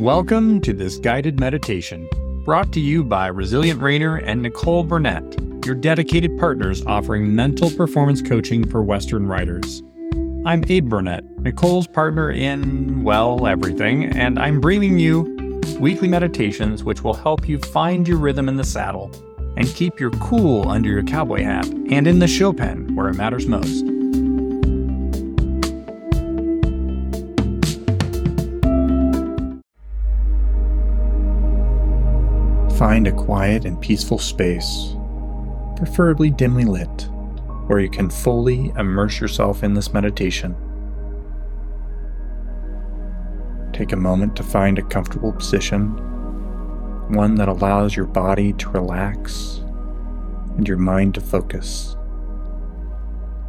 Welcome to this guided meditation, brought to you by Resilient Reiner and Nicole Burnett, your dedicated partners offering mental performance coaching for Western riders. I'm Abe Burnett, Nicole's partner in, well, everything, and I'm bringing you weekly meditations which will help you find your rhythm in the saddle and keep your cool under your cowboy hat and in the show pen where it matters most. Find a quiet and peaceful space, preferably dimly lit, where you can fully immerse yourself in this meditation. Take a moment to find a comfortable position, one that allows your body to relax and your mind to focus.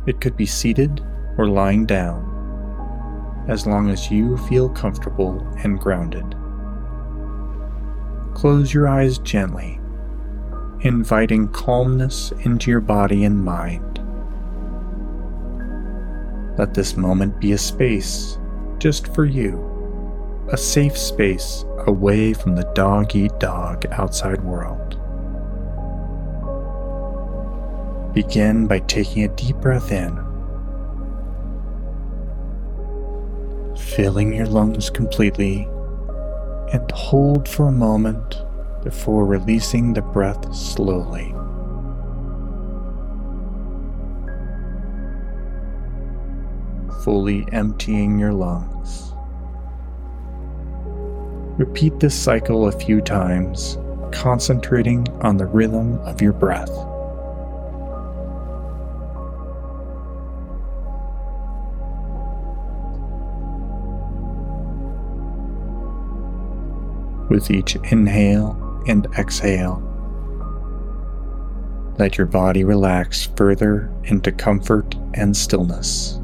It could be seated or lying down, as long as you feel comfortable and grounded. Close your eyes gently, inviting calmness into your body and mind. Let this moment be a space just for you, a safe space away from the dog eat dog outside world. Begin by taking a deep breath in, filling your lungs completely and hold for a moment before releasing the breath slowly. Fully emptying your lungs. Repeat this cycle a few times, concentrating on the rhythm of your breath. With each inhale and exhale. Let your body relax further into comfort and stillness.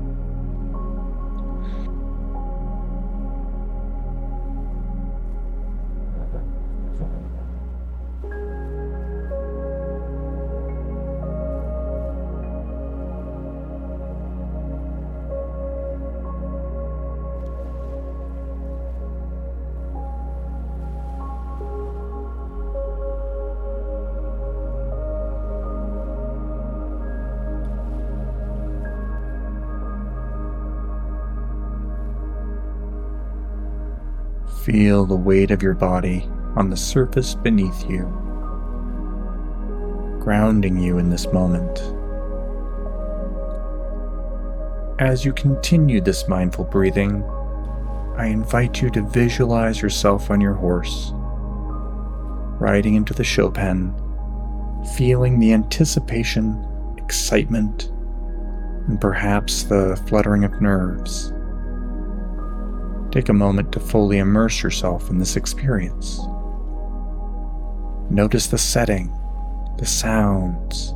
Feel the weight of your body on the surface beneath you, grounding you in this moment. As you continue this mindful breathing, I invite you to visualize yourself on your horse, riding into the show pen, feeling the anticipation, excitement, and perhaps the fluttering of nerves Take a moment to fully immerse yourself in this experience. Notice the setting, the sounds,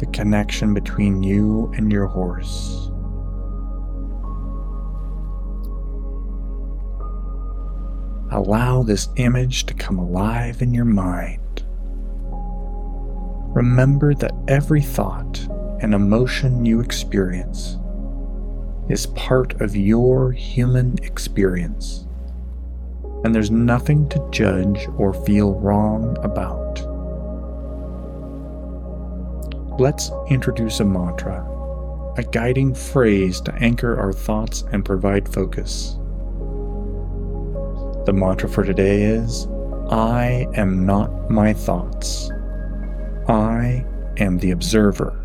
the connection between you and your horse. Allow this image to come alive in your mind. Remember that every thought and emotion you experience is part of your human experience, and there's nothing to judge or feel wrong about. Let's introduce a mantra, a guiding phrase to anchor our thoughts and provide focus. The mantra for today is I am not my thoughts. I am the observer.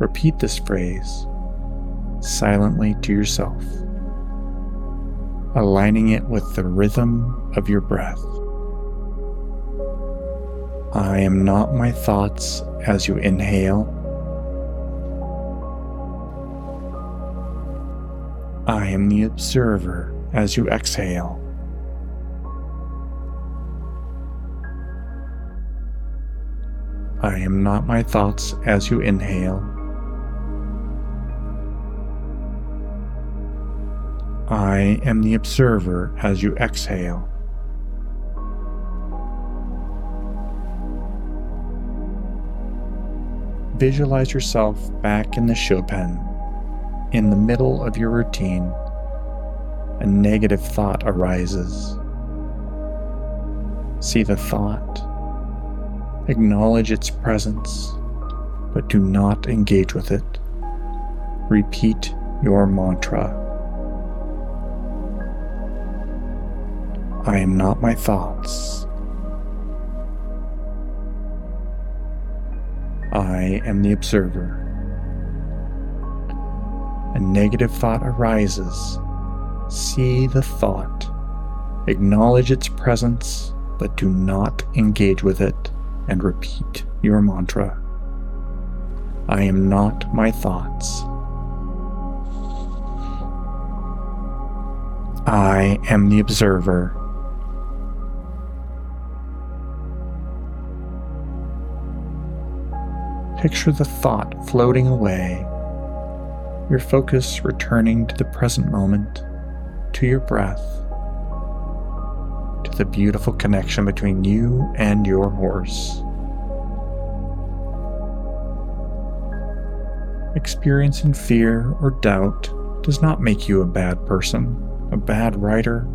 Repeat this phrase silently to yourself, aligning it with the rhythm of your breath. I am not my thoughts as you inhale. I am the observer as you exhale. I am not my thoughts as you inhale. I am the observer as you exhale. Visualize yourself back in the show pen, in the middle of your routine, a negative thought arises. See the thought, acknowledge its presence, but do not engage with it. Repeat your mantra. I am not my thoughts. I am the observer. A negative thought arises. See the thought. Acknowledge its presence, but do not engage with it, and repeat your mantra. I am not my thoughts. I am the observer. Picture the thought floating away, your focus returning to the present moment, to your breath, to the beautiful connection between you and your horse. Experiencing fear or doubt does not make you a bad person a bad rider,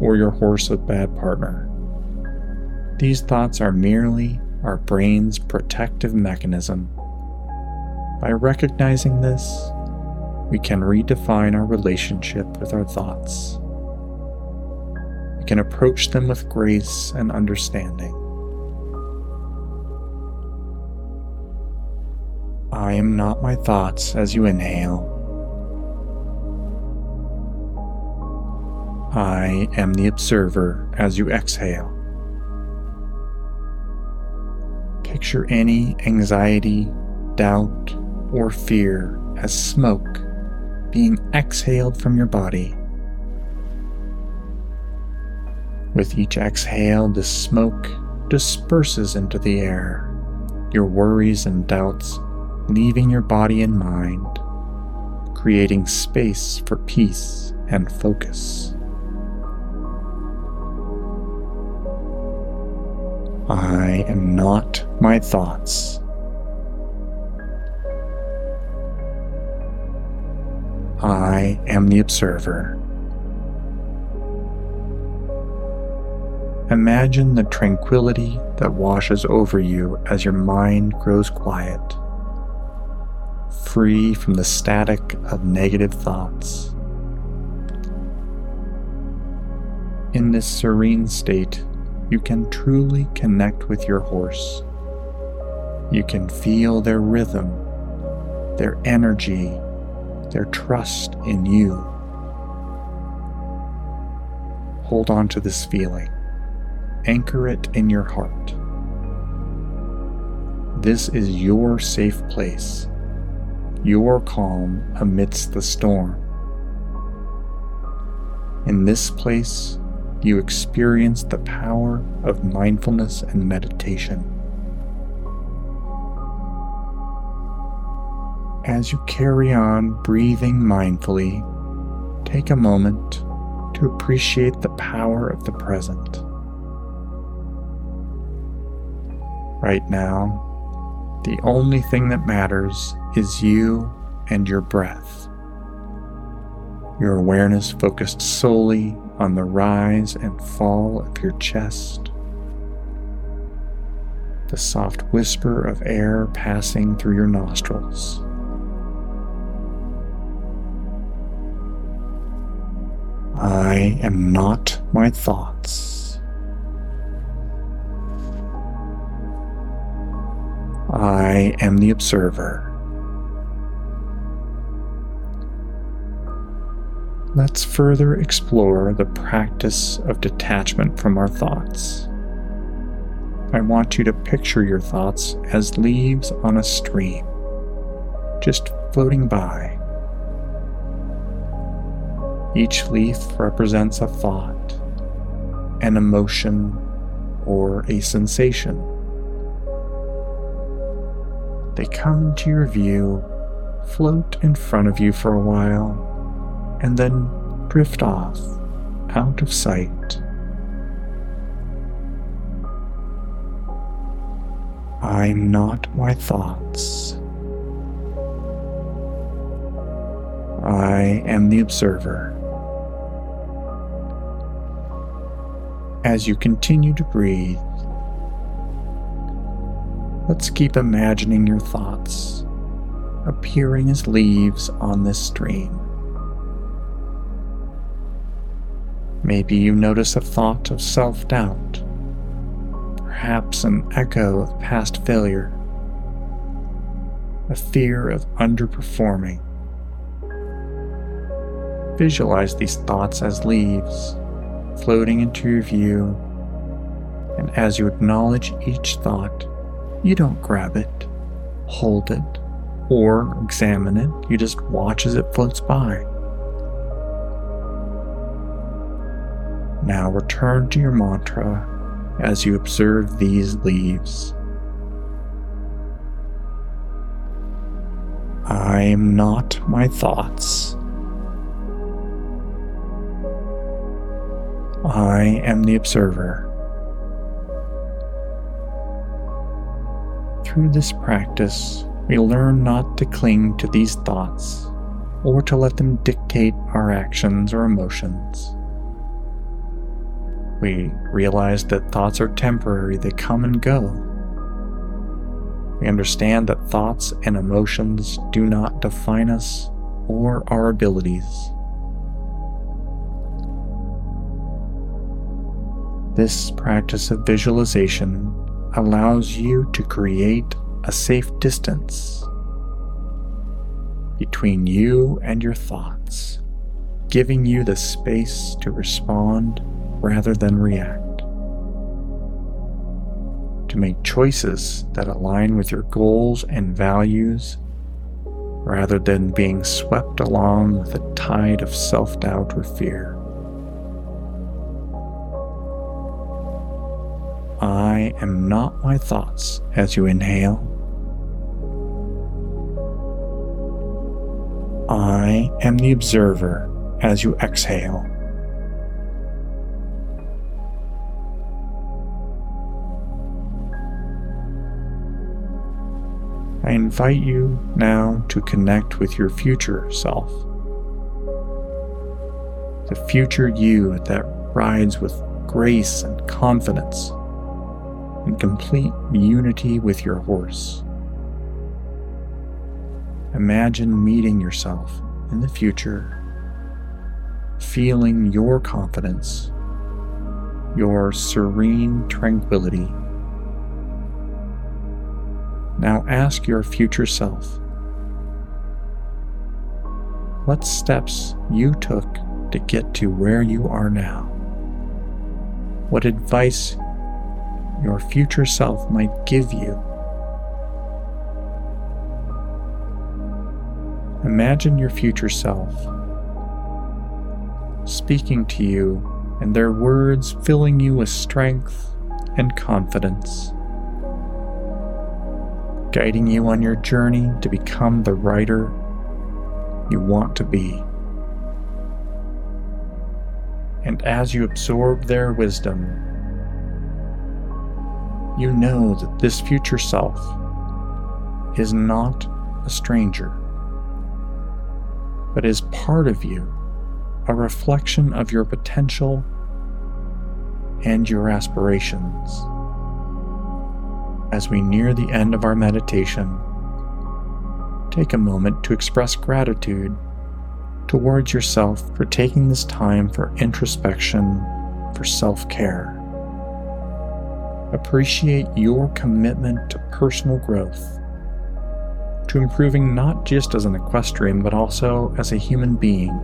or your horse a bad partner. These thoughts are merely our brain's protective mechanism. By recognizing this, we can redefine our relationship with our thoughts. We can approach them with grace and understanding. I am not my thoughts as you inhale. I am the observer as you exhale. Picture any anxiety, doubt, or fear as smoke being exhaled from your body. With each exhale, the smoke disperses into the air, your worries and doubts leaving your body and mind, creating space for peace and focus. I am not my thoughts. I am the observer. Imagine the tranquility that washes over you as your mind grows quiet, free from the static of negative thoughts. In this serene state, you can truly connect with your horse. You can feel their rhythm, their energy, their trust in you. Hold on to this feeling. Anchor it in your heart. This is your safe place, your calm amidst the storm. In this place, you experience the power of mindfulness and meditation. As you carry on breathing mindfully, take a moment to appreciate the power of the present. Right now, the only thing that matters is you and your breath. Your awareness focused solely on the rise and fall of your chest, the soft whisper of air passing through your nostrils. I am not my thoughts. I am the observer. Let's further explore the practice of detachment from our thoughts. I want you to picture your thoughts as leaves on a stream, just floating by. Each leaf represents a thought, an emotion, or a sensation. They come into your view, float in front of you for a while, and then drift off out of sight. I'm not my thoughts. I am the observer. As you continue to breathe, let's keep imagining your thoughts appearing as leaves on this stream. Maybe you notice a thought of self doubt, perhaps an echo of past failure, a fear of underperforming. Visualize these thoughts as leaves floating into your view, and as you acknowledge each thought, you don't grab it, hold it, or examine it, you just watch as it floats by. Now return to your mantra as you observe these leaves. I am not my thoughts. I am the observer. Through this practice, we learn not to cling to these thoughts or to let them dictate our actions or emotions. We realize that thoughts are temporary, they come and go. We understand that thoughts and emotions do not define us or our abilities. This practice of visualization allows you to create a safe distance between you and your thoughts, giving you the space to respond rather than react. To make choices that align with your goals and values rather than being swept along with a tide of self doubt or fear. I am not my thoughts as you inhale. I am the observer as you exhale. I invite you now to connect with your future self. The future you that rides with grace and confidence, in complete unity with your horse. Imagine meeting yourself in the future, feeling your confidence, your serene tranquility now ask your future self what steps you took to get to where you are now. What advice your future self might give you. Imagine your future self speaking to you and their words filling you with strength and confidence guiding you on your journey to become the rider you want to be. And as you absorb their wisdom, you know that this future self is not a stranger, but is part of you, a reflection of your potential and your aspirations as we near the end of our meditation, take a moment to express gratitude towards yourself for taking this time for introspection, for self care. Appreciate your commitment to personal growth, to improving not just as an equestrian but also as a human being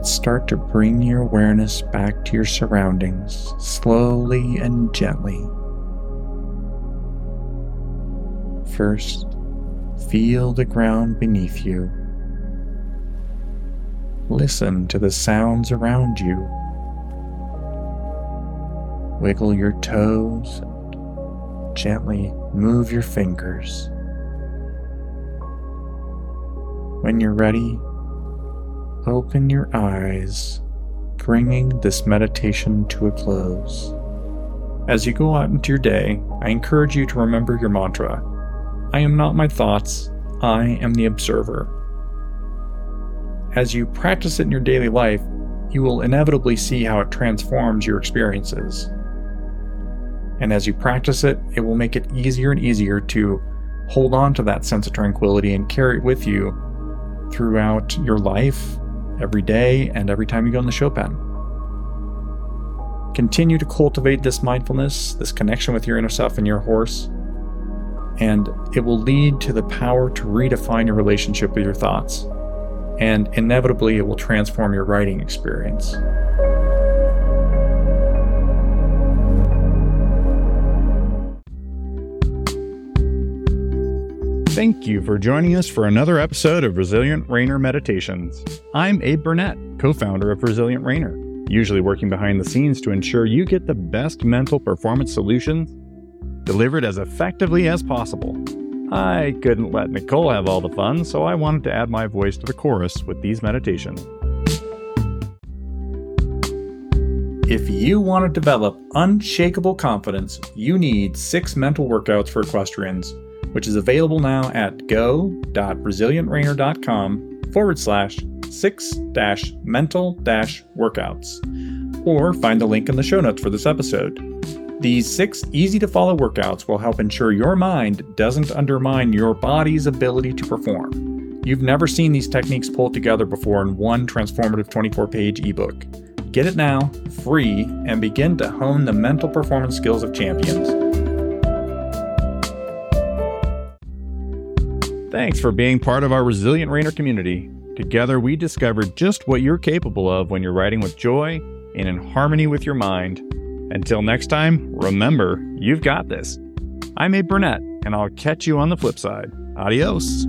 but start to bring your awareness back to your surroundings slowly and gently. First, feel the ground beneath you. Listen to the sounds around you. Wiggle your toes gently move your fingers. When you're ready, open your eyes, bringing this meditation to a close. As you go out into your day, I encourage you to remember your mantra I am not my thoughts, I am the observer. As you practice it in your daily life, you will inevitably see how it transforms your experiences. And as you practice it, it will make it easier and easier to hold on to that sense of tranquility and carry it with you throughout your life, every day, and every time you go in the show pen. Continue to cultivate this mindfulness, this connection with your inner self and your horse, and it will lead to the power to redefine your relationship with your thoughts. And inevitably, it will transform your riding experience. Thank you for joining us for another episode of Resilient Reiner Meditations. I'm Abe Burnett, co founder of Resilient Reiner, usually working behind the scenes to ensure you get the best mental performance solutions delivered as effectively as possible. I couldn't let Nicole have all the fun, so I wanted to add my voice to the chorus with these meditations. If you want to develop unshakable confidence, you need six mental workouts for equestrians which is available now at go.resilientreiner.com forward slash six dash mental dash workouts, or find the link in the show notes for this episode. These six easy to follow workouts will help ensure your mind doesn't undermine your body's ability to perform. You've never seen these techniques pulled together before in one transformative 24 page ebook. Get it now, free, and begin to hone the mental performance skills of champions. Thanks for being part of our Resilient Reiner community. Together, we discovered just what you're capable of when you're riding with joy and in harmony with your mind. Until next time, remember, you've got this. I'm Abe Burnett, and I'll catch you on the flip side. Adios.